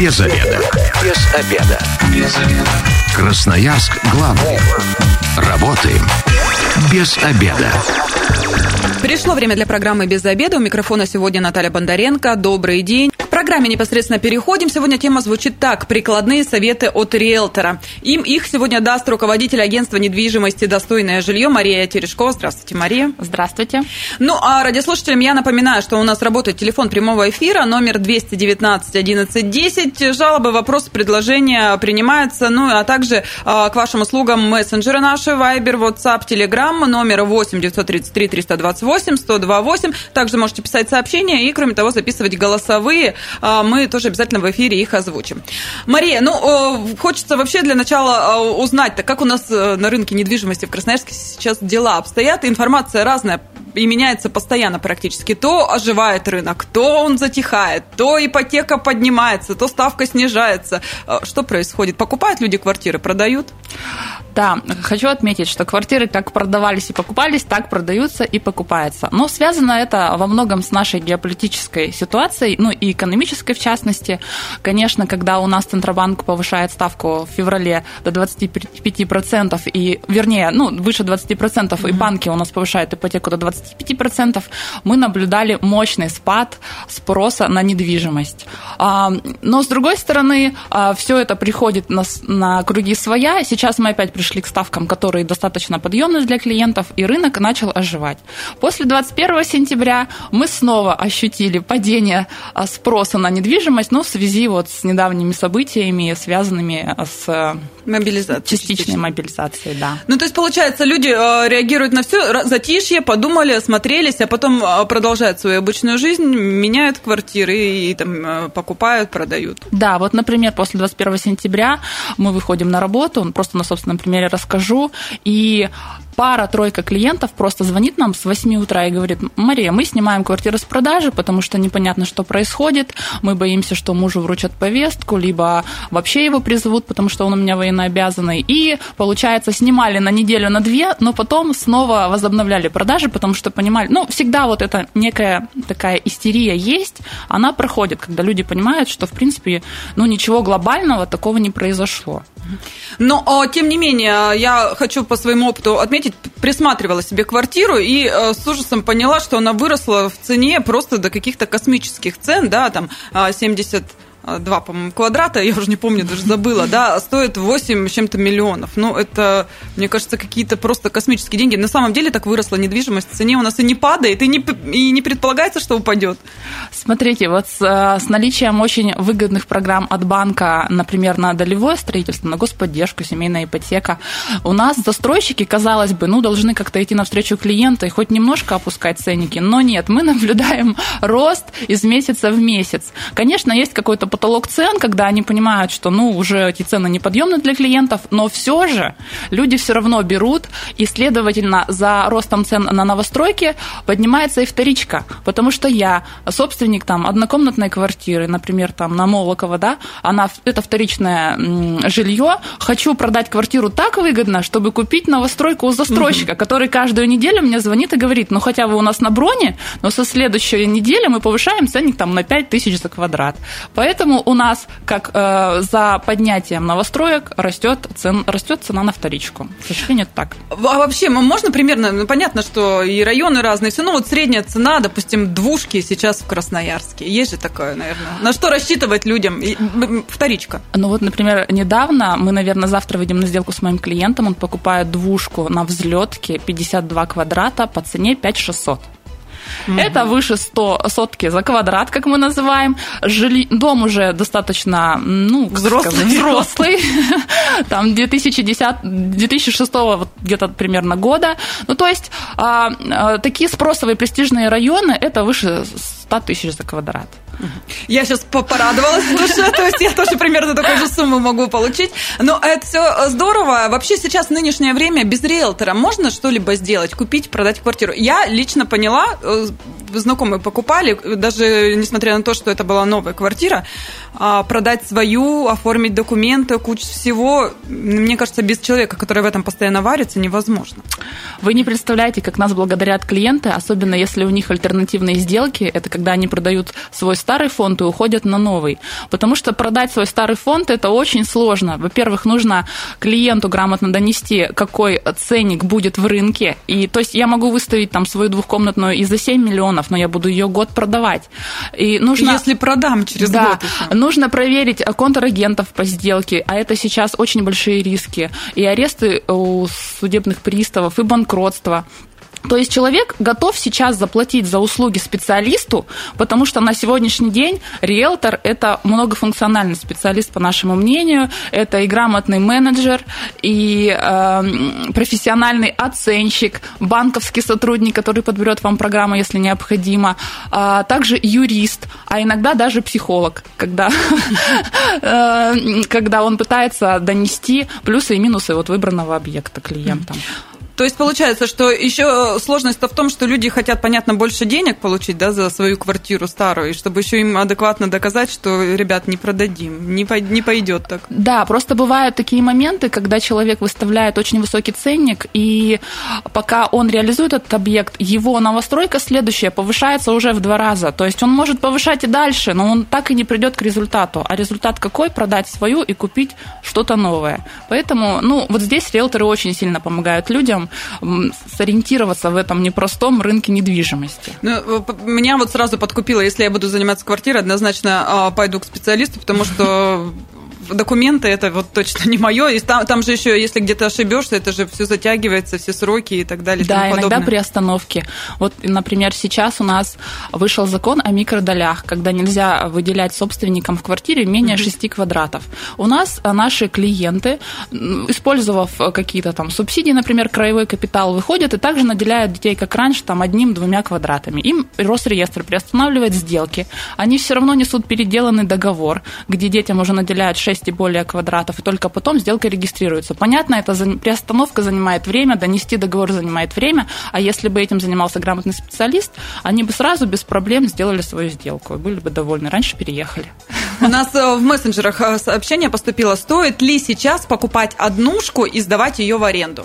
Без обеда. Без обеда. Без обеда. Красноярск главный. Работаем без обеда. Пришло время для программы «Без обеда». У микрофона сегодня Наталья Бондаренко. Добрый день программе непосредственно переходим. Сегодня тема звучит так. Прикладные советы от риэлтора. Им их сегодня даст руководитель агентства недвижимости «Достойное жилье» Мария Терешкова. Здравствуйте, Мария. Здравствуйте. Ну, а радиослушателям я напоминаю, что у нас работает телефон прямого эфира, номер 219 11 10. Жалобы, вопросы, предложения принимаются. Ну, а также а, к вашим услугам мессенджеры наши, Viber, WhatsApp, Telegram, номер 8 933 328 128. Также можете писать сообщения и, кроме того, записывать голосовые мы тоже обязательно в эфире их озвучим. Мария, ну, хочется вообще для начала а, узнать, как у нас э, на рынке недвижимости в Красноярске сейчас дела обстоят, информация разная и меняется постоянно практически. То оживает рынок, то он затихает, то ипотека поднимается, то ставка снижается. А, что происходит? Покупают люди квартиры, продают? Да, хочу отметить, что квартиры как продавались и покупались, так продаются и покупаются. Но связано это во многом с нашей геополитической ситуацией, ну и экономической в частности. Конечно, когда у нас Центробанк повышает ставку в феврале до 25%, и, вернее, ну, выше 20%, mm-hmm. и банки у нас повышают ипотеку до 25%, мы наблюдали мощный спад спроса на недвижимость. А, но, с другой стороны, а, все это приходит на, на круги своя. Сейчас мы опять пришли к ставкам, которые достаточно подъемны для клиентов, и рынок начал оживать. После 21 сентября мы снова ощутили падение а, спроса на недвижимость, но в связи вот с недавними событиями, связанными с Мобилизация. Частичной частично. мобилизацией, да. Ну, то есть, получается, люди э, реагируют на все, затишье, подумали, осмотрелись, а потом э, продолжают свою обычную жизнь, меняют квартиры и, и там э, покупают, продают. Да, вот, например, после 21 сентября мы выходим на работу, просто на собственном примере расскажу, и пара-тройка клиентов просто звонит нам с 8 утра и говорит, Мария, мы снимаем квартиру с продажи, потому что непонятно, что происходит, мы боимся, что мужу вручат повестку, либо вообще его призовут, потому что он у меня военно обязанный. И, получается, снимали на неделю, на две, но потом снова возобновляли продажи, потому что понимали, ну, всегда вот эта некая такая истерия есть, она проходит, когда люди понимают, что, в принципе, ну, ничего глобального такого не произошло. Но, а, тем не менее, я хочу по своему опыту отметить, присматривала себе квартиру и э, с ужасом поняла, что она выросла в цене просто до каких-то космических цен, да, там 70 а, а, два, по-моему, квадрата, я уже не помню, даже забыла, да, стоит 8 с чем-то миллионов. Ну, это, мне кажется, какие-то просто космические деньги. На самом деле так выросла недвижимость в цене у нас и не падает, и не, и не предполагается, что упадет. Смотрите, вот с, с наличием очень выгодных программ от банка, например, на долевое строительство, на господдержку, семейная ипотека, у нас застройщики, казалось бы, ну, должны как-то идти навстречу клиента и хоть немножко опускать ценники, но нет, мы наблюдаем рост из месяца в месяц. Конечно, есть какой-то потолок цен, когда они понимают, что ну уже эти цены неподъемны для клиентов, но все же люди все равно берут, и, следовательно, за ростом цен на новостройки поднимается и вторичка, потому что я собственник там однокомнатной квартиры, например, там на Молокова, да, она, это вторичное жилье, хочу продать квартиру так выгодно, чтобы купить новостройку у застройщика, который каждую неделю мне звонит и говорит, ну хотя вы у нас на броне, но со следующей недели мы повышаем ценник там на 5 тысяч за квадрат. Поэтому Поэтому у нас, как э, за поднятием новостроек, растет, цен, растет цена на вторичку. К сожалению, это так. А вообще, можно примерно, ну, понятно, что и районы разные, все, ну вот средняя цена, допустим, двушки сейчас в Красноярске. Есть же такое, наверное. На что рассчитывать людям? Вторичка. Ну вот, например, недавно, мы, наверное, завтра выйдем на сделку с моим клиентом, он покупает двушку на взлетке 52 квадрата по цене 5600. Угу. Это выше 100 сотки за квадрат, как мы называем. Жили... Дом уже достаточно, ну, взрослый. Сказать, взрослый. Там 2010, 2006 вот где-то примерно года. Ну, то есть а, а, такие спросовые престижные районы, это выше 100 тысяч за квадрат. Я сейчас порадовалась в душе, то есть я тоже примерно такую же сумму могу получить. Но это все здорово. Вообще сейчас в нынешнее время без риэлтора можно что-либо сделать, купить, продать квартиру? Я лично поняла, э, знакомые покупали, даже несмотря на то, что это была новая квартира, продать свою, оформить документы, кучу всего, мне кажется, без человека, который в этом постоянно варится, невозможно. Вы не представляете, как нас благодарят клиенты, особенно если у них альтернативные сделки, это когда они продают свой старый фонд и уходят на новый. Потому что продать свой старый фонд это очень сложно. Во-первых, нужно клиенту грамотно донести, какой ценник будет в рынке. И то есть я могу выставить там свою двухкомнатную и за 7 миллионов, но я буду ее год продавать. И нужно... Если продам через да, год еще. Нужно проверить контрагентов по сделке, а это сейчас очень большие риски. И аресты у судебных приставов, и банкротство. То есть человек готов сейчас заплатить за услуги специалисту, потому что на сегодняшний день риэлтор – это многофункциональный специалист, по нашему мнению. Это и грамотный менеджер, и э, профессиональный оценщик, банковский сотрудник, который подберет вам программу, если необходимо, а также юрист, а иногда даже психолог, когда, э, когда он пытается донести плюсы и минусы вот выбранного объекта клиентам. То есть получается, что еще сложность-то в том, что люди хотят, понятно, больше денег получить да, за свою квартиру старую, и чтобы еще им адекватно доказать, что, ребят, не продадим, не, не пойдет так. Да, просто бывают такие моменты, когда человек выставляет очень высокий ценник, и пока он реализует этот объект, его новостройка следующая повышается уже в два раза. То есть он может повышать и дальше, но он так и не придет к результату. А результат какой? Продать свою и купить что-то новое. Поэтому, ну, вот здесь риэлторы очень сильно помогают людям, сориентироваться в этом непростом рынке недвижимости. Ну, меня вот сразу подкупило, если я буду заниматься квартирой, однозначно а, пойду к специалисту, потому что документы это вот точно не мое. И там, там же еще, если где-то ошибешься, это же все затягивается, все сроки и так далее. Да, иногда подобное. при остановке. Вот, например, сейчас у нас вышел закон о микродолях, когда нельзя выделять собственникам в квартире менее mm 6 квадратов. У нас а, наши клиенты, использовав какие-то там субсидии, например, краевой капитал, выходят и также наделяют детей, как раньше, там одним-двумя квадратами. Им Росреестр приостанавливает сделки. Они все равно несут переделанный договор, где детям уже наделяют 6 6 и более квадратов, и только потом сделка регистрируется. Понятно, это приостановка занимает время, донести договор занимает время, а если бы этим занимался грамотный специалист, они бы сразу без проблем сделали свою сделку и были бы довольны. Раньше переехали. У нас э, в мессенджерах э, сообщение поступило, стоит ли сейчас покупать однушку и сдавать ее в аренду?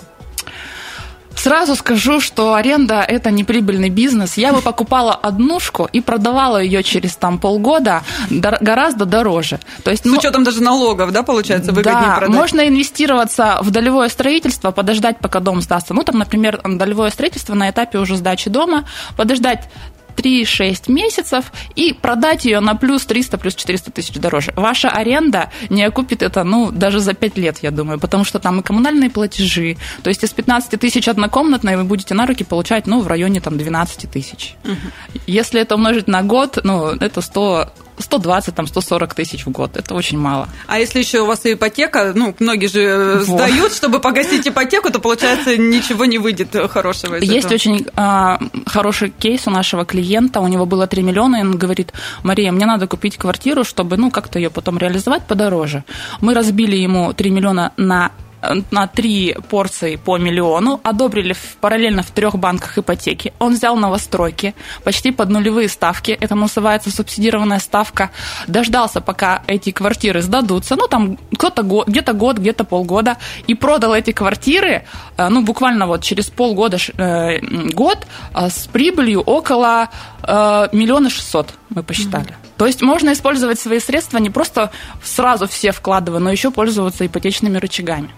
Сразу скажу, что аренда – это неприбыльный бизнес. Я бы покупала однушку и продавала ее через там полгода гораздо дороже. То есть, С ну, учетом даже налогов, да, получается, выгоднее да, продать? можно инвестироваться в долевое строительство, подождать, пока дом сдастся. Ну, там, например, долевое строительство на этапе уже сдачи дома, подождать 3-6 месяцев и продать ее на плюс 300, плюс 400 тысяч дороже. Ваша аренда не окупит это, ну, даже за 5 лет, я думаю, потому что там и коммунальные платежи. То есть из 15 тысяч однокомнатной вы будете на руки получать, ну, в районе там 12 тысяч. Угу. Если это умножить на год, ну, это 100, 120, там, 140 тысяч в год. Это очень мало. А если еще у вас и ипотека, ну, многие же э, вот. сдают, чтобы погасить ипотеку, то, получается, ничего не выйдет хорошего из Есть этого. очень а, хороший кейс у нашего клиента, у него было 3 миллиона, и он говорит, Мария, мне надо купить квартиру, чтобы, ну, как-то ее потом реализовать подороже. Мы разбили ему 3 миллиона на на три порции по миллиону, одобрили в, параллельно в трех банках ипотеки. Он взял новостройки почти под нулевые ставки, это называется субсидированная ставка, дождался, пока эти квартиры сдадутся, ну там кто-то год, где-то год, где-то полгода, и продал эти квартиры, э, ну буквально вот через полгода, э, год э, с прибылью около миллиона шестьсот, мы посчитали. Mm-hmm. То есть можно использовать свои средства не просто сразу все вкладывая, но еще пользоваться ипотечными рычагами.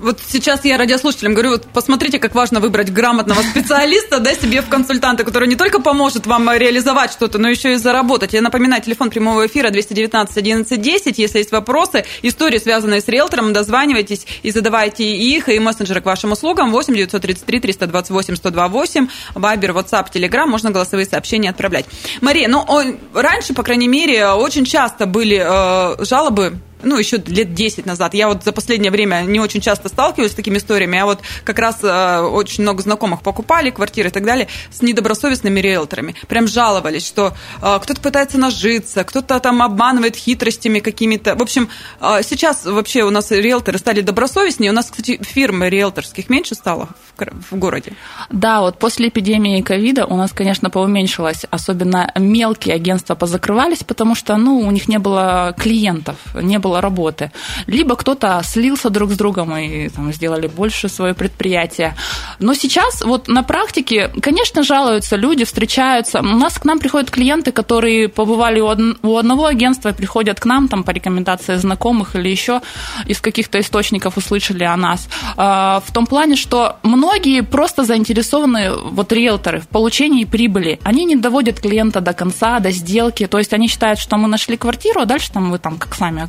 Вот сейчас я радиослушателям говорю, вот посмотрите, как важно выбрать грамотного специалиста, да, себе в консультанты, который не только поможет вам реализовать что-то, но еще и заработать. Я напоминаю, телефон прямого эфира 219 11 10. Если есть вопросы, истории, связанные с риэлтором, дозванивайтесь и задавайте их, и мессенджеры к вашим услугам 8 933 328 128, Вайбер, WhatsApp, Telegram, можно голосовые сообщения отправлять. Мария, ну, раньше, по крайней мере, очень часто были э, жалобы ну, еще лет 10 назад. Я вот за последнее время не очень часто сталкиваюсь с такими историями, а вот как раз э, очень много знакомых покупали квартиры и так далее с недобросовестными риэлторами. Прям жаловались, что э, кто-то пытается нажиться, кто-то там обманывает хитростями какими-то. В общем, э, сейчас вообще у нас риэлторы стали добросовестнее. У нас, кстати, фирмы риэлторских меньше стало в, в городе. Да, вот после эпидемии ковида у нас, конечно, поуменьшилось. Особенно мелкие агентства позакрывались, потому что, ну, у них не было клиентов, не было работы. Либо кто-то слился друг с другом и там, сделали больше свое предприятие. Но сейчас вот на практике, конечно, жалуются люди, встречаются. У нас к нам приходят клиенты, которые побывали у одного агентства, приходят к нам там по рекомендации знакомых или еще из каких-то источников услышали о нас. А, в том плане, что многие просто заинтересованы, вот риэлторы, в получении прибыли. Они не доводят клиента до конца, до сделки. То есть они считают, что мы нашли квартиру, а дальше там вы там как сами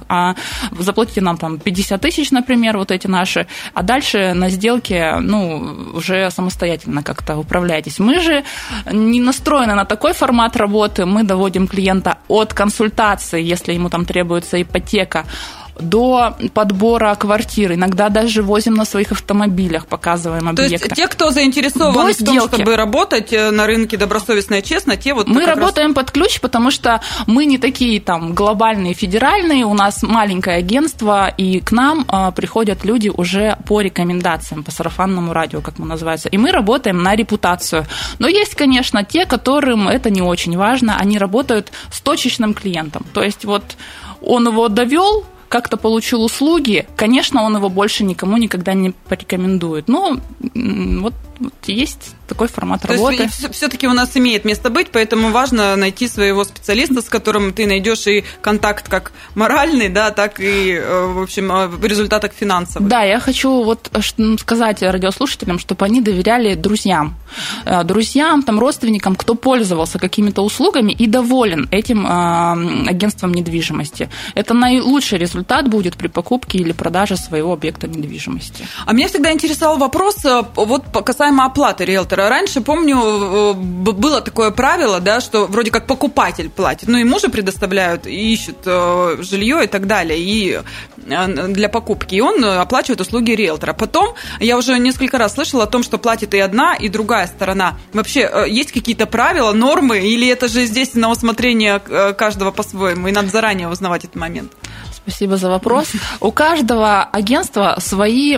заплатите нам там 50 тысяч, например, вот эти наши, а дальше на сделке, ну, уже самостоятельно как-то управляйтесь. Мы же не настроены на такой формат работы, мы доводим клиента от консультации, если ему там требуется ипотека, до подбора квартир. Иногда даже возим на своих автомобилях, показываем объекты. То есть те, кто заинтересованы в том, чтобы работать э, на рынке добросовестно и честно, те вот... Мы работаем раз... под ключ, потому что мы не такие там глобальные, федеральные, у нас маленькое агентство, и к нам а, приходят люди уже по рекомендациям, по сарафанному радио, как мы называется. И мы работаем на репутацию. Но есть, конечно, те, которым это не очень важно, они работают с точечным клиентом. То есть вот он его довел, как-то получил услуги, конечно, он его больше никому никогда не порекомендует. Но вот, вот есть такой формат То работы. Есть все-таки у нас имеет место быть, поэтому важно найти своего специалиста, с которым ты найдешь и контакт как моральный, да, так и, э, в общем, э, в результатах финансовых. Да, я хочу вот сказать радиослушателям, чтобы они доверяли друзьям. Э, друзьям, там, родственникам, кто пользовался какими-то услугами и доволен этим агентством недвижимости. Это наилучший результат будет при покупке или продаже своего объекта недвижимости. А меня всегда интересовал вопрос вот касаемо оплаты риэлтора. Раньше, помню, э, было такое правило, да, что вроде как покупатель платит. Ну, ему же предоставляют, ищут э, жилье и так далее, и э, для покупки. И он оплачивает услуги риэлтора. Потом я уже несколько раз слышала о том, что платит и одна, и другая сторона. Вообще, есть какие-то правила, нормы, или это же здесь на усмотрение каждого по-своему, и надо заранее узнавать этот момент? Спасибо за вопрос. У каждого агентства свои,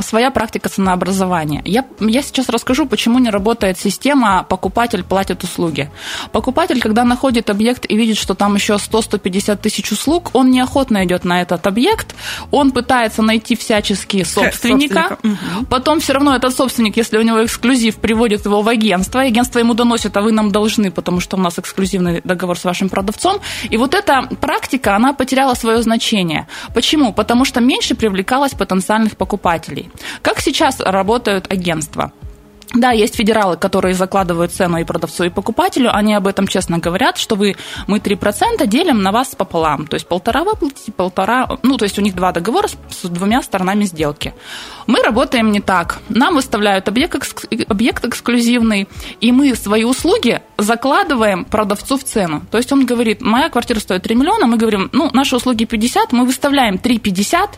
своя практика ценообразования. Я, я сейчас расскажу, почему не работает система «покупатель платит услуги». Покупатель, когда находит объект и видит, что там еще 100-150 тысяч услуг, он неохотно идет на этот объект, он пытается найти всячески собственника, собственника. потом все равно этот собственник, если у него эксклюзив, приводит его в агентство, агентство ему доносит, а вы нам должны, потому что у нас эксклюзивный договор с вашим продавцом. И вот эта практика, она потеряла свое значение значение. Почему? Потому что меньше привлекалось потенциальных покупателей. Как сейчас работают агентства? Да, есть федералы, которые закладывают цену и продавцу, и покупателю. Они об этом честно говорят, что вы, мы 3% делим на вас пополам. То есть полтора вы платите, полтора... Ну, то есть у них два договора с, с двумя сторонами сделки. Мы работаем не так. Нам выставляют объект, объект эксклюзивный, и мы свои услуги закладываем продавцу в цену. То есть он говорит, моя квартира стоит 3 миллиона, мы говорим, ну, наши услуги 50, мы выставляем 3,50,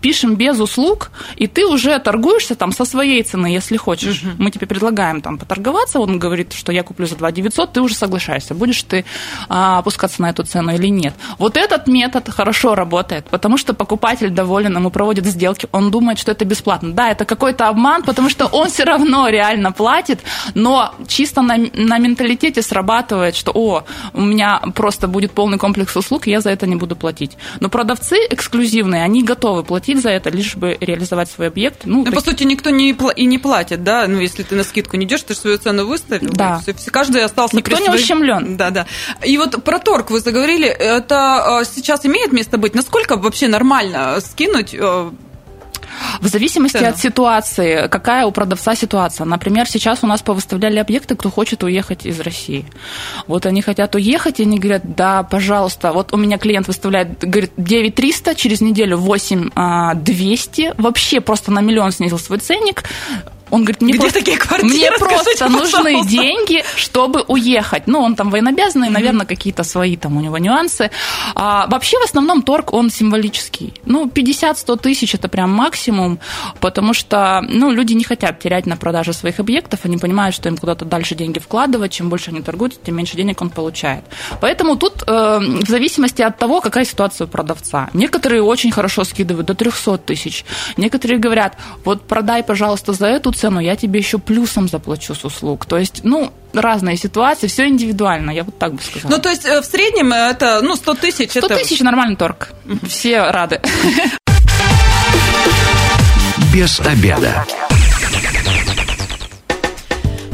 пишем без услуг, и ты уже торгуешься там со своей цены, если хочешь. Угу. Мы тебе предлагаем там поторговаться, он говорит, что я куплю за 2 900, ты уже соглашаешься, будешь ты а, опускаться на эту цену или нет. Вот этот метод хорошо работает, потому что покупатель доволен, ему проводят сделки, он думает, что это бесплатно. Да, это какой-то обман, потому что он все равно реально платит, но чисто на, на менталитете срабатывает, что, о, у меня просто будет полный комплекс услуг, я за это не буду платить. Но продавцы эксклюзивные, они готовы платить за это, лишь бы реализовать свой объект. Ну, ну по сути, никто не и не платит, да? Ну, если ты на скидку не идешь, ты же свою цену выставил. Да. Все, каждый остался Никто при не своих... ущемлен. Да, да. И вот про торг вы заговорили, это а, сейчас имеет место быть? Насколько вообще нормально скинуть э, в зависимости Цену. от ситуации, какая у продавца ситуация. Например, сейчас у нас повыставляли объекты, кто хочет уехать из России. Вот они хотят уехать, и они говорят, да, пожалуйста. Вот у меня клиент выставляет, говорит, 9 300, через неделю 8 200. А, Вообще просто на миллион снизил свой ценник Он говорит, мне, Где просто, такие квартиры? мне просто Скажите, нужны пожалуйста. деньги, чтобы уехать. Ну, он там военнообязанный, наверное, какие-то свои там у него нюансы. А, вообще, в основном, торг, он символический. Ну, 50-100 тысяч – это прям максимум, потому что, ну, люди не хотят терять на продаже своих объектов, они понимают, что им куда-то дальше деньги вкладывать, чем больше они торгуют, тем меньше денег он получает. Поэтому тут э, в зависимости от того, какая ситуация у продавца. Некоторые очень хорошо скидывают до 300 тысяч. Некоторые говорят, вот продай, пожалуйста, за эту цену, я тебе еще плюсом заплачу с услуг. То есть, ну, разные ситуации, все индивидуально, я вот так бы сказала. Ну, то есть э, в среднем это, ну, 100 тысяч. 100 это... тысяч нормальный торг. Все рады. Без обеда.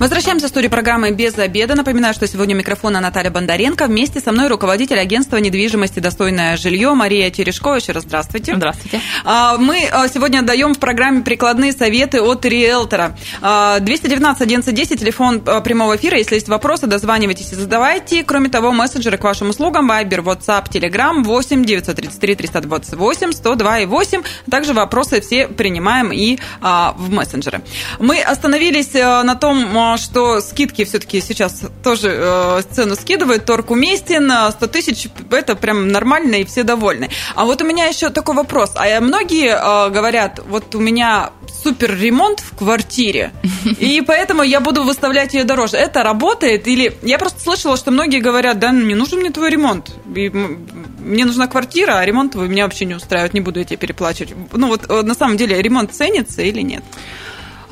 Возвращаемся в студию программы «Без обеда». Напоминаю, что сегодня у микрофона Наталья Бондаренко. Вместе со мной руководитель агентства недвижимости «Достойное жилье» Мария Терешкова. Еще раз здравствуйте. Здравствуйте. А, Мы а, сегодня даем в программе прикладные советы от риэлтора. А, 219 1110, телефон а, прямого эфира. Если есть вопросы, дозванивайтесь и задавайте. Кроме того, мессенджеры к вашим услугам. Вайбер, WhatsApp, Telegram 8 933 328 102 и 8. Также вопросы все принимаем и а, в мессенджеры. Мы остановились а, на том, что скидки все-таки сейчас тоже э, цену скидывают. Торг уместен. а 100 тысяч – это прям нормально и все довольны. А вот у меня еще такой вопрос. А многие э, говорят, вот у меня супер ремонт в квартире, и поэтому я буду выставлять ее дороже. Это работает? Или я просто слышала, что многие говорят, да, не нужен мне твой ремонт. И мне нужна квартира, а ремонт твой меня вообще не устраивает, не буду я тебе переплачивать. Ну вот э, на самом деле ремонт ценится или нет?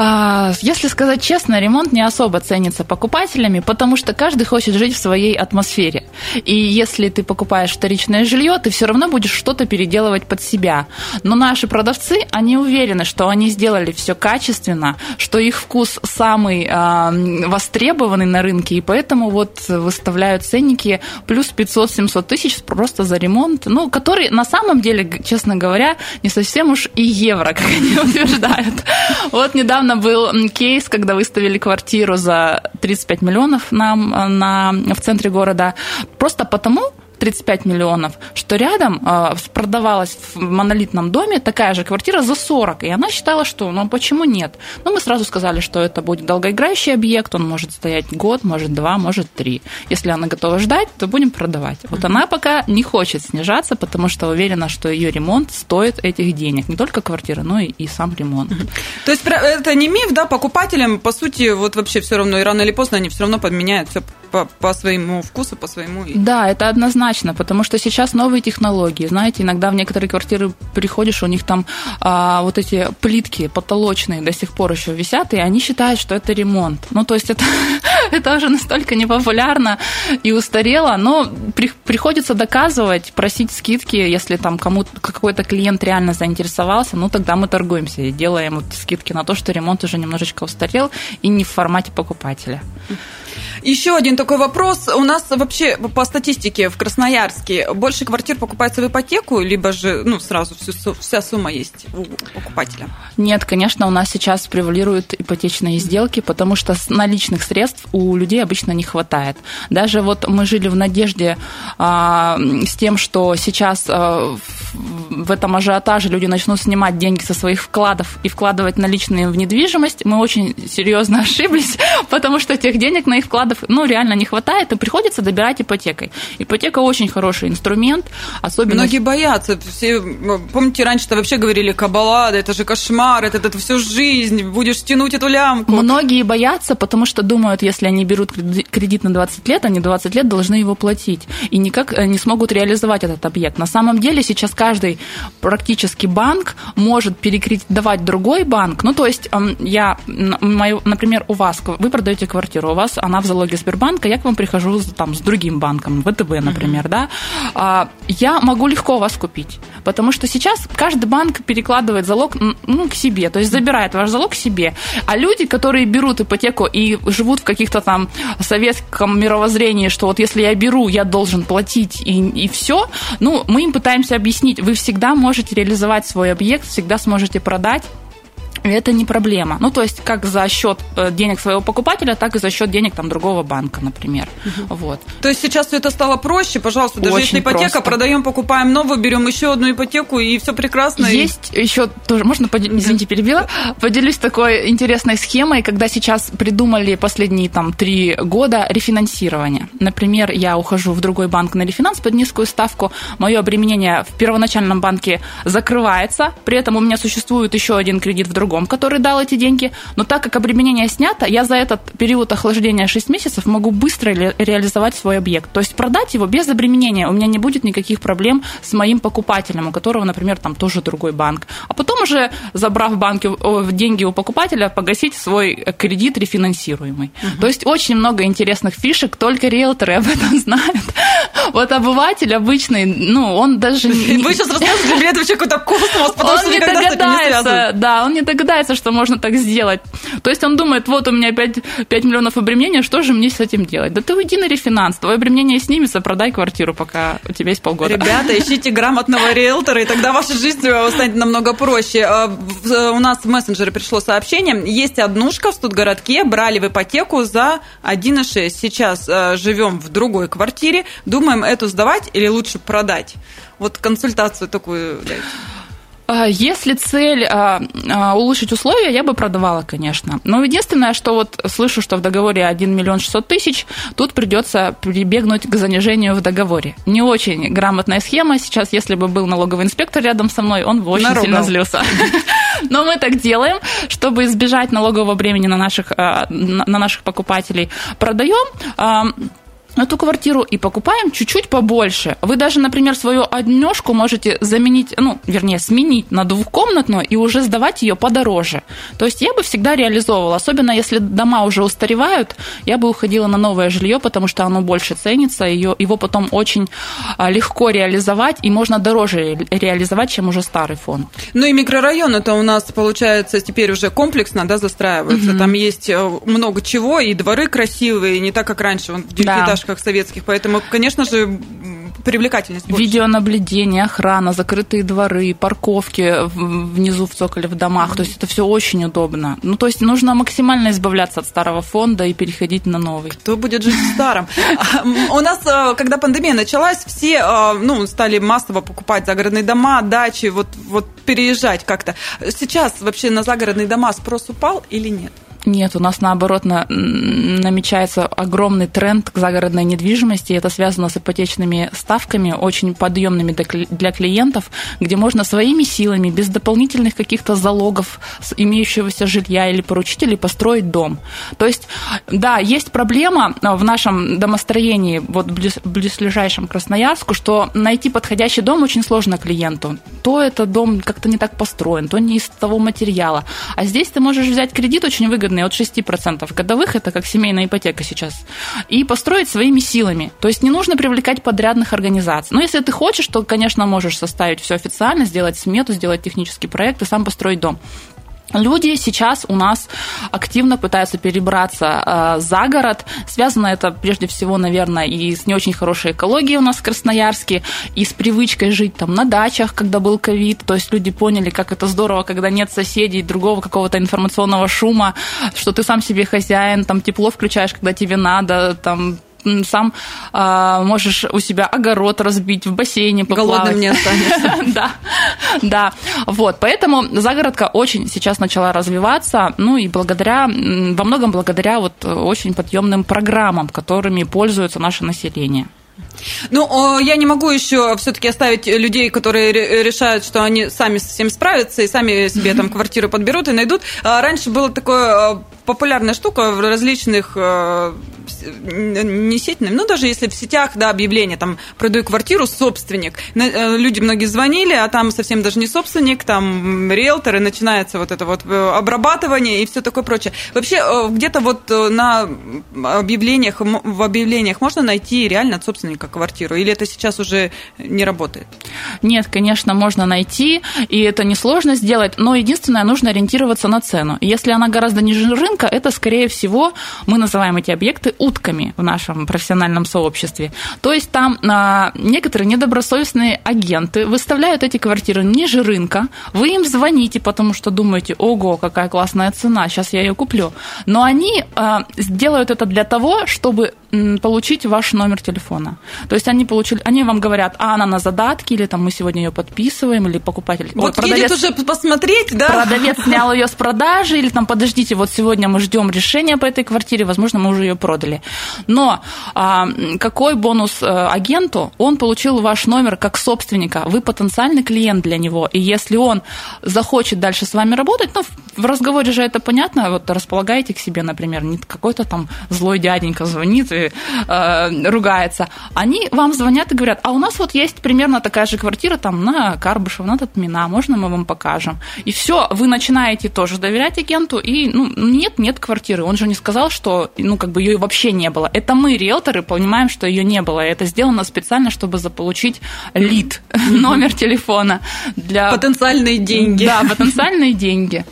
А, Если сказать честно, ремонт не особо ценится покупателями, потому что каждый хочет жить в своей атмосфере. И если ты покупаешь вторичное жилье, ты все равно будешь что-то переделывать под себя. Но наши продавцы, они уверены, что они сделали все качественно, что их вкус самый а, востребованный на рынке, и поэтому вот выставляют ценники плюс 500-700 тысяч просто за ремонт, ну, который на самом деле, честно говоря, не совсем уж и евро, как они утверждают. Вот недавно был кейс, когда выставили квартиру за 35 миллионов на, на, в центре города, просто потому, 35 миллионов, что рядом э, продавалась в монолитном доме такая же квартира за 40. И она считала, что ну почему нет? Но мы сразу сказали, что это будет долгоиграющий объект, он может стоять год, может два, может три. Если она готова ждать, то будем продавать. Вот она пока не хочет снижаться, потому что уверена, что ее ремонт стоит этих денег. Не только квартира, но и, и сам ремонт. То есть это не миф, да, покупателям, по сути, вот вообще все равно, и рано или поздно они все равно подменяют все по, по своему вкусу, по своему. Да, это однозначно, потому что сейчас новые технологии. Знаете, иногда в некоторые квартиры приходишь, у них там а, вот эти плитки потолочные до сих пор еще висят, и они считают, что это ремонт. Ну, то есть это, это уже настолько непопулярно и устарело, но при- приходится доказывать, просить скидки, если там кому какой-то клиент реально заинтересовался, ну, тогда мы торгуемся и делаем вот скидки на то, что ремонт уже немножечко устарел и не в формате покупателя. Еще один такой вопрос. У нас вообще по статистике в Красноярске больше квартир покупается в ипотеку, либо же ну, сразу всю вся сумма есть у покупателя? Нет, конечно, у нас сейчас превалируют ипотечные сделки, потому что наличных средств у людей обычно не хватает. Даже вот мы жили в надежде а, с тем, что сейчас а, в этом ажиотаже люди начнут снимать деньги со своих вкладов и вкладывать наличные в недвижимость. Мы очень серьезно ошиблись, потому что тех денег на их вкладов ну, реально не хватает, и приходится добирать ипотекой. Ипотека очень хороший инструмент, особенно... Многие боятся. Все, помните, раньше-то вообще говорили, кабала, да это же кошмар, это, это всю жизнь, будешь тянуть эту лямку. Многие боятся, потому что думают, если они берут креди- кредит на 20 лет, они 20 лет должны его платить. И никак э, не смогут реализовать этот объект. На самом деле сейчас каждый практически банк может перекредитовать другой банк. Ну, то есть эм, я, например, у вас, вы продаете квартиру, у вас она в залоге Сбербанка, я к вам прихожу там, с другим банком, ВТБ, например, да, а, я могу легко вас купить. Потому что сейчас каждый банк перекладывает залог ну, к себе, то есть забирает ваш залог к себе. А люди, которые берут ипотеку и живут в каких-то там советском мировоззрении, что вот если я беру, я должен платить и, и все, ну, мы им пытаемся объяснить, вы всегда можете реализовать свой объект, всегда сможете продать это не проблема. Ну, то есть, как за счет э, денег своего покупателя, так и за счет денег там другого банка, например. Угу. Вот. То есть сейчас все это стало проще, пожалуйста, даже Очень если ипотека, просто. продаем, покупаем новую, берем еще одну ипотеку, и все прекрасно. Есть и... еще тоже, можно, поделиться, извините, перебила, поделюсь такой интересной схемой, когда сейчас придумали последние там три года рефинансирование. Например, я ухожу в другой банк на рефинанс под низкую ставку, мое обременение в первоначальном банке закрывается, при этом у меня существует еще один кредит в другом, который дал эти деньги, но так как обременение снято, я за этот период охлаждения 6 месяцев могу быстро ре- реализовать свой объект. То есть продать его без обременения, у меня не будет никаких проблем с моим покупателем, у которого, например, там тоже другой банк. А потом уже, забрав в банке деньги у покупателя, погасить свой кредит рефинансируемый. Угу. То есть очень много интересных фишек, только риэлторы об этом знают. Вот обыватель обычный, ну, он даже... Вы сейчас рассказываете, для меня это вообще какой-то космос, потому он что не догадается, Да, он не догадается, что можно так сделать. То есть он думает, вот у меня 5, 5 миллионов обременения, что же мне с этим делать? Да ты уйди на рефинанс, твое обременение снимется, продай квартиру, пока у тебя есть полгода. Ребята, ищите грамотного риэлтора, и тогда ваша жизнь станет намного проще. А, у нас в мессенджере пришло сообщение, есть однушка в Студгородке, брали в ипотеку за 1,6. Сейчас а, живем в другой квартире, думаем эту сдавать или лучше продать? Вот консультацию такую дайте. А, если цель а, а, улучшить условия, я бы продавала, конечно. Но единственное, что вот слышу, что в договоре 1 миллион 600 тысяч, тут придется прибегнуть к занижению в договоре. Не очень грамотная схема. Сейчас, если бы был налоговый инспектор рядом со мной, он бы очень Наругал. сильно злился. Но мы так делаем, чтобы избежать налогового бремени на наших, на наших покупателей. Продаем эту квартиру и покупаем чуть-чуть побольше. Вы даже, например, свою однушку можете заменить, ну, вернее, сменить на двухкомнатную и уже сдавать ее подороже. То есть я бы всегда реализовывала, особенно если дома уже устаревают, я бы уходила на новое жилье, потому что оно больше ценится, ее, его потом очень а, легко реализовать, и можно дороже реализовать, чем уже старый фонд. Ну и микрорайон это у нас, получается, теперь уже комплексно, да, застраивается. Mm-hmm. Там есть э, много чего, и дворы красивые, не так, как раньше, в девятиэтажках да. советских. Поэтому, конечно же, привлекательность больше. Видеонаблюдение, охрана, закрытые дворы, парковки внизу в цоколе в домах. То есть это все очень удобно. Ну, то есть нужно максимально избавляться от старого фонда и переходить на новый. Кто будет жить в старом? У нас, э, когда пандемия началась, все э, ну, стали массово покупать загородные дома, дачи, вот, вот переезжать как-то. Сейчас вообще на загородные дома спрос упал или нет? Нет, у нас наоборот на, намечается огромный тренд к загородной недвижимости. Это связано с ипотечными ставками, очень подъемными для клиентов, где можно своими силами, без дополнительных каких-то залогов имеющегося жилья или поручителей построить дом. То есть, да, есть проблема в нашем домостроении, вот близ, близлежащем Красноярску, что найти подходящий дом очень сложно клиенту. То это дом как-то не так построен, то не из того материала. А здесь ты можешь взять кредит очень выгодно выгодные от 6% годовых, это как семейная ипотека сейчас, и построить своими силами. То есть не нужно привлекать подрядных организаций. Но если ты хочешь, то, конечно, можешь составить все официально, сделать смету, сделать технический проект и сам построить дом. Люди сейчас у нас активно пытаются перебраться э, за город. Связано это прежде всего, наверное, и с не очень хорошей экологией у нас в Красноярске, и с привычкой жить там на дачах, когда был ковид. То есть люди поняли, как это здорово, когда нет соседей, другого какого-то информационного шума, что ты сам себе хозяин, там тепло включаешь, когда тебе надо, там сам а, можешь у себя огород разбить, в бассейне поплавать. Голодным не останешься. Да, да. Вот, поэтому загородка очень сейчас начала развиваться, ну и благодаря, во многом благодаря вот очень подъемным программам, которыми пользуется наше население. Ну, я не могу еще все-таки оставить людей, которые решают, что они сами с всем справятся и сами себе там квартиру подберут и найдут. А раньше было такое а, популярная штука в различных а, не сетями, ну даже если в сетях, да, объявление, там, продаю квартиру, собственник. Э, люди многие звонили, а там совсем даже не собственник, там риэлторы, начинается вот это вот э, обрабатывание и все такое прочее. Вообще, э, где-то вот на объявлениях, в объявлениях можно найти реально от собственника квартиру? Или это сейчас уже не работает? Нет, конечно, можно найти, и это несложно сделать, но единственное, нужно ориентироваться на цену. Если она гораздо ниже рынка, это, скорее всего, мы называем эти объекты утками в нашем профессиональном сообществе. То есть там а, некоторые недобросовестные агенты выставляют эти квартиры ниже рынка, вы им звоните, потому что думаете, ого, какая классная цена, сейчас я ее куплю. Но они а, сделают это для того, чтобы получить ваш номер телефона. То есть они получили, они вам говорят, а она на задатке, или там мы сегодня ее подписываем, или покупатель. Вот продавец, уже посмотреть, да? Продавец снял ее с продажи, или там подождите, вот сегодня мы ждем решения по этой квартире, возможно, мы уже ее продали. Но а, какой бонус а, агенту? Он получил ваш номер как собственника, вы потенциальный клиент для него, и если он захочет дальше с вами работать, ну, в разговоре же это понятно, вот располагаете к себе, например, не какой-то там злой дяденька звонит и э, ругается, они вам звонят и говорят, а у нас вот есть примерно такая же квартира там на Карбышева, на Татмина, можно мы вам покажем? И все, вы начинаете тоже доверять агенту, и ну, нет, нет квартиры. Он же не сказал, что ну, как бы ее вообще не было. Это мы, риэлторы, понимаем, что ее не было. И это сделано специально, чтобы заполучить лид, номер телефона. Для... Потенциальные деньги. Да, потенциальные деньги.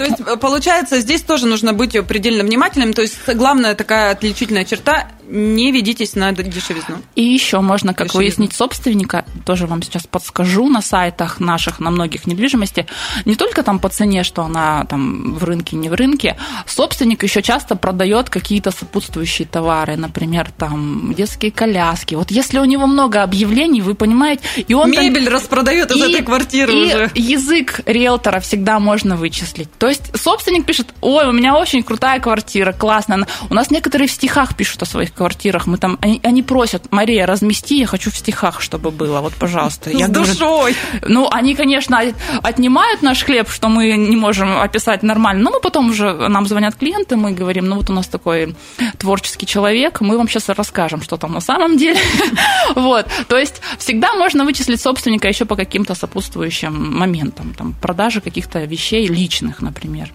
То есть, э, получается, здесь тоже нужно быть предельно внимательным. То есть, главная такая отличительная черта не ведитесь на дешевизну. И еще можно, как дешевизну. выяснить собственника, тоже вам сейчас подскажу на сайтах наших, на многих недвижимости, не только там по цене, что она там в рынке, не в рынке, собственник еще часто продает какие-то сопутствующие товары, например, там детские коляски. Вот если у него много объявлений, вы понимаете, и он мебель там... распродает из этой квартиры и уже. язык риэлтора всегда можно вычислить. То есть собственник пишет, ой, у меня очень крутая квартира, классная. У нас некоторые в стихах пишут о своих квартирах. Мы там, они, они просят, Мария, размести, я хочу в стихах, чтобы было. Вот, пожалуйста. Я С говорю, душой. Ну, они, конечно, отнимают наш хлеб, что мы не можем описать нормально. Но мы потом уже, нам звонят клиенты, мы говорим, ну, вот у нас такой творческий человек, мы вам сейчас расскажем, что там на самом деле. Вот. То есть всегда можно вычислить собственника еще по каким-то сопутствующим моментам. Там, продажи каких-то вещей личных, например.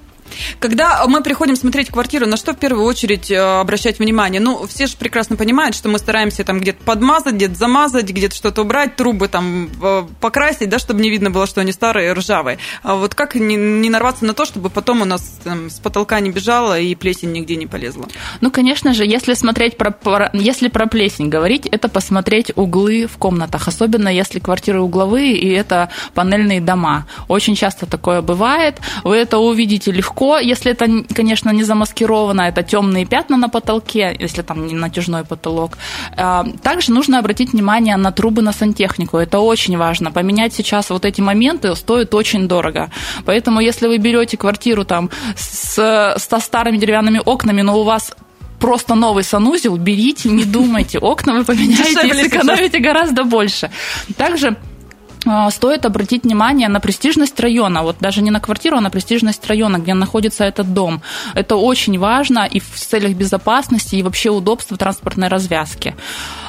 Когда мы приходим смотреть квартиру, на что в первую очередь э, обращать внимание? Ну, все же прекрасно понимают, что мы стараемся там где-то подмазать, где-то замазать, где-то что-то убрать, трубы там э, покрасить, да, чтобы не видно было, что они старые, ржавые. А вот как не, не нарваться на то, чтобы потом у нас там, с потолка не бежала и плесень нигде не полезла? Ну, конечно же, если смотреть про, про если про плесень говорить, это посмотреть углы в комнатах, особенно если квартиры угловые и это панельные дома. Очень часто такое бывает. Вы это увидите легко легко, если это, конечно, не замаскировано, это темные пятна на потолке, если там не натяжной потолок. А, также нужно обратить внимание на трубы на сантехнику. Это очень важно. Поменять сейчас вот эти моменты стоит очень дорого. Поэтому, если вы берете квартиру там с, со старыми деревянными окнами, но у вас просто новый санузел, берите, не думайте. Окна вы поменяете и сэкономите гораздо больше. Также стоит обратить внимание на престижность района, вот даже не на квартиру, а на престижность района, где находится этот дом. Это очень важно и в целях безопасности, и вообще удобства транспортной развязки.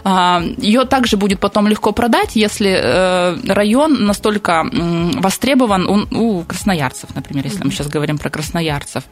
А, Ее также будет потом легко продать, если э, район настолько востребован у красноярцев, например, если мы сейчас говорим про красноярцев.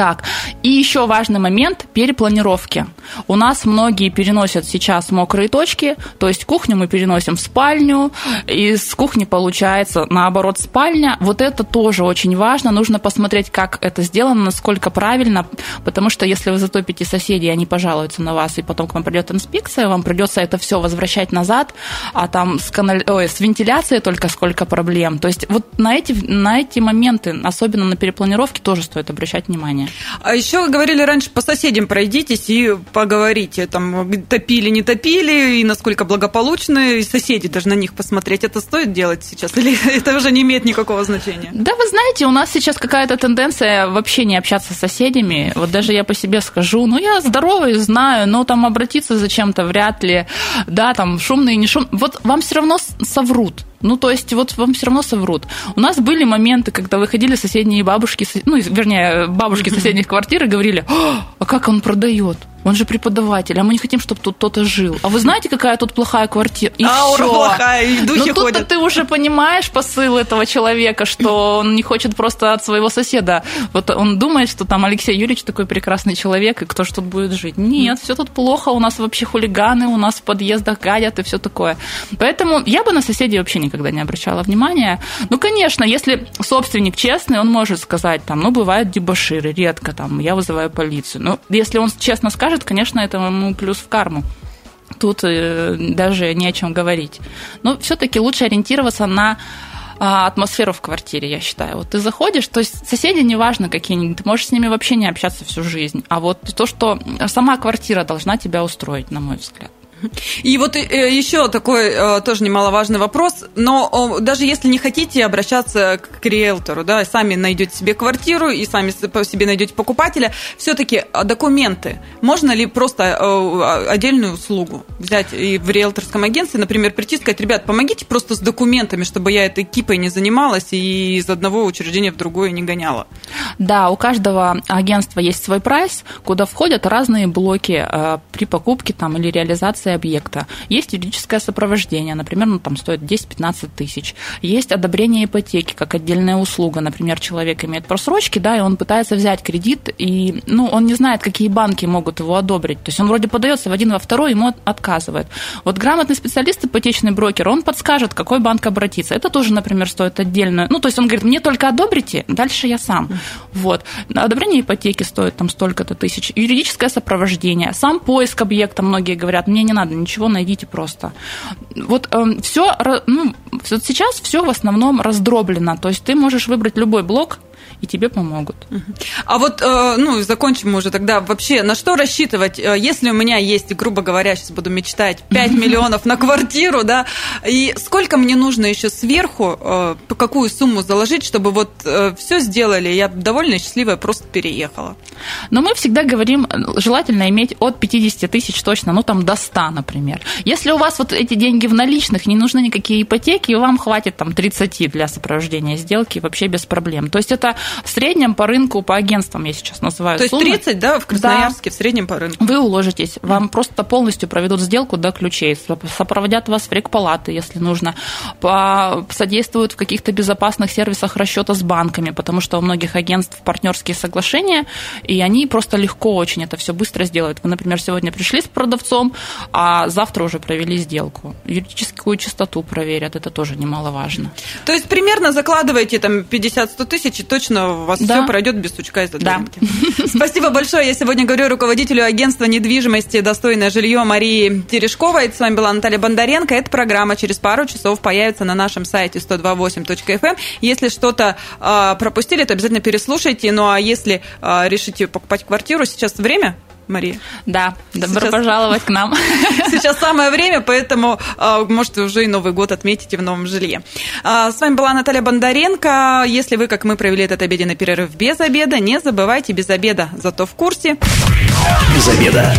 Так, и еще важный момент – перепланировки. У нас многие переносят сейчас мокрые точки, то есть кухню мы переносим в спальню, из кухни получается, наоборот, спальня. Вот это тоже очень важно, нужно посмотреть, как это сделано, насколько правильно, потому что если вы затопите соседей, они пожалуются на вас, и потом к вам придет инспекция, вам придется это все возвращать назад, а там с, канал... Ой, с вентиляцией только сколько проблем. То есть вот на эти, на эти моменты, особенно на перепланировке, тоже стоит обращать внимание. А еще говорили раньше, по соседям пройдитесь и поговорите, там, топили, не топили, и насколько благополучны, и соседи даже на них посмотреть. Это стоит делать сейчас? Или это уже не имеет никакого значения? Да, вы знаете, у нас сейчас какая-то тенденция вообще не общаться с соседями. Вот даже я по себе скажу, ну, я здоровый, знаю, но там обратиться зачем-то вряд ли, да, там, шумные, не шумные. Вот вам все равно соврут. Ну, то есть, вот вам все равно соврут. У нас были моменты, когда выходили соседние бабушки, ну, вернее, бабушки соседних квартир и говорили, а как он продает? Он же преподаватель, а мы не хотим, чтобы тут кто-то жил. А вы знаете, какая тут плохая квартира? И Аура всё. плохая, и духи Но тут-то ты уже понимаешь посыл этого человека, что он не хочет просто от своего соседа. Вот он думает, что там Алексей Юрьевич такой прекрасный человек, и кто же тут будет жить. Нет, все тут плохо, у нас вообще хулиганы, у нас в подъездах гадят и все такое. Поэтому я бы на соседей вообще никогда не обращала внимания. Ну, конечно, если собственник честный, он может сказать, там, ну, бывают дебоширы, редко, там, я вызываю полицию. Ну, если он честно скажет, конечно, это ему плюс в карму тут э, даже не о чем говорить. Но все-таки лучше ориентироваться на а, атмосферу в квартире, я считаю. Вот ты заходишь, то есть соседи неважно какие, ты можешь с ними вообще не общаться всю жизнь, а вот то, что сама квартира должна тебя устроить, на мой взгляд. И вот э, еще такой э, тоже немаловажный вопрос, но даже если не хотите обращаться к риэлтору, да, сами найдете себе квартиру и сами по себе найдете покупателя, все-таки а, документы, можно ли просто э, отдельную услугу взять и в риэлторском агентстве, например, прийти и сказать, ребят, помогите просто с документами, чтобы я этой кипой не занималась и из одного учреждения в другое не гоняла? Да, у каждого агентства есть свой прайс, куда входят разные блоки при покупке там, или реализации реализации объекта. Есть юридическое сопровождение, например, ну, там стоит 10-15 тысяч. Есть одобрение ипотеки как отдельная услуга. Например, человек имеет просрочки, да, и он пытается взять кредит, и ну, он не знает, какие банки могут его одобрить. То есть он вроде подается в один, во второй, ему отказывает. Вот грамотный специалист, ипотечный брокер, он подскажет, какой банк обратиться. Это тоже, например, стоит отдельно. Ну, то есть он говорит, мне только одобрите, дальше я сам. Вот. Одобрение ипотеки стоит там столько-то тысяч. Юридическое сопровождение. Сам поиск объекта, многие говорят, мне не надо ничего, найдите просто. Вот э, эм, все, ну, сейчас все в основном раздроблено, то есть ты можешь выбрать любой блок, и тебе помогут. А вот, э, ну, закончим уже тогда. Вообще, на что рассчитывать, э, если у меня есть, грубо говоря, сейчас буду мечтать, 5 миллионов на квартиру, да, и сколько мне нужно еще сверху, э, какую сумму заложить, чтобы вот все сделали, я довольно счастливая, просто переехала? Но мы всегда говорим, желательно иметь от 50 тысяч точно, ну, там, до 100, например. Если у вас вот эти деньги в наличных, не нужны никакие ипотеки, вам хватит там 30 для сопровождения сделки вообще без проблем. То есть это в среднем по рынку, по агентствам я сейчас называю То есть суммы. 30, да, в Красноярске да. в среднем по рынку? Вы уложитесь. Вам просто полностью проведут сделку до ключей, сопроводят вас в рекпалаты, если нужно, содействуют в каких-то безопасных сервисах расчета с банками, потому что у многих агентств партнерские соглашения, и они просто легко очень это все быстро сделают. Вы, например, сегодня пришли с продавцом, а завтра уже провели сделку. Юридическую чистоту проверят, это тоже немаловажно. То есть примерно закладываете там 50-100 тысяч, и точно у вас да. все пройдет без сучка и задоринки. Да. Спасибо большое. Я сегодня говорю руководителю агентства недвижимости «Достойное жилье» Марии Терешковой. С вами была Наталья Бондаренко. Эта программа через пару часов появится на нашем сайте 128.fm. Эм. Если что-то э, пропустили, то обязательно переслушайте. Ну а если э, решите покупать квартиру, сейчас время Мария. Да, добро Сейчас... пожаловать к нам. Сейчас самое время, поэтому а, можете уже и Новый год отметить в новом жилье. А, с вами была Наталья Бондаренко. Если вы, как мы, провели этот обеденный перерыв без обеда, не забывайте без обеда, зато в курсе. Без обеда.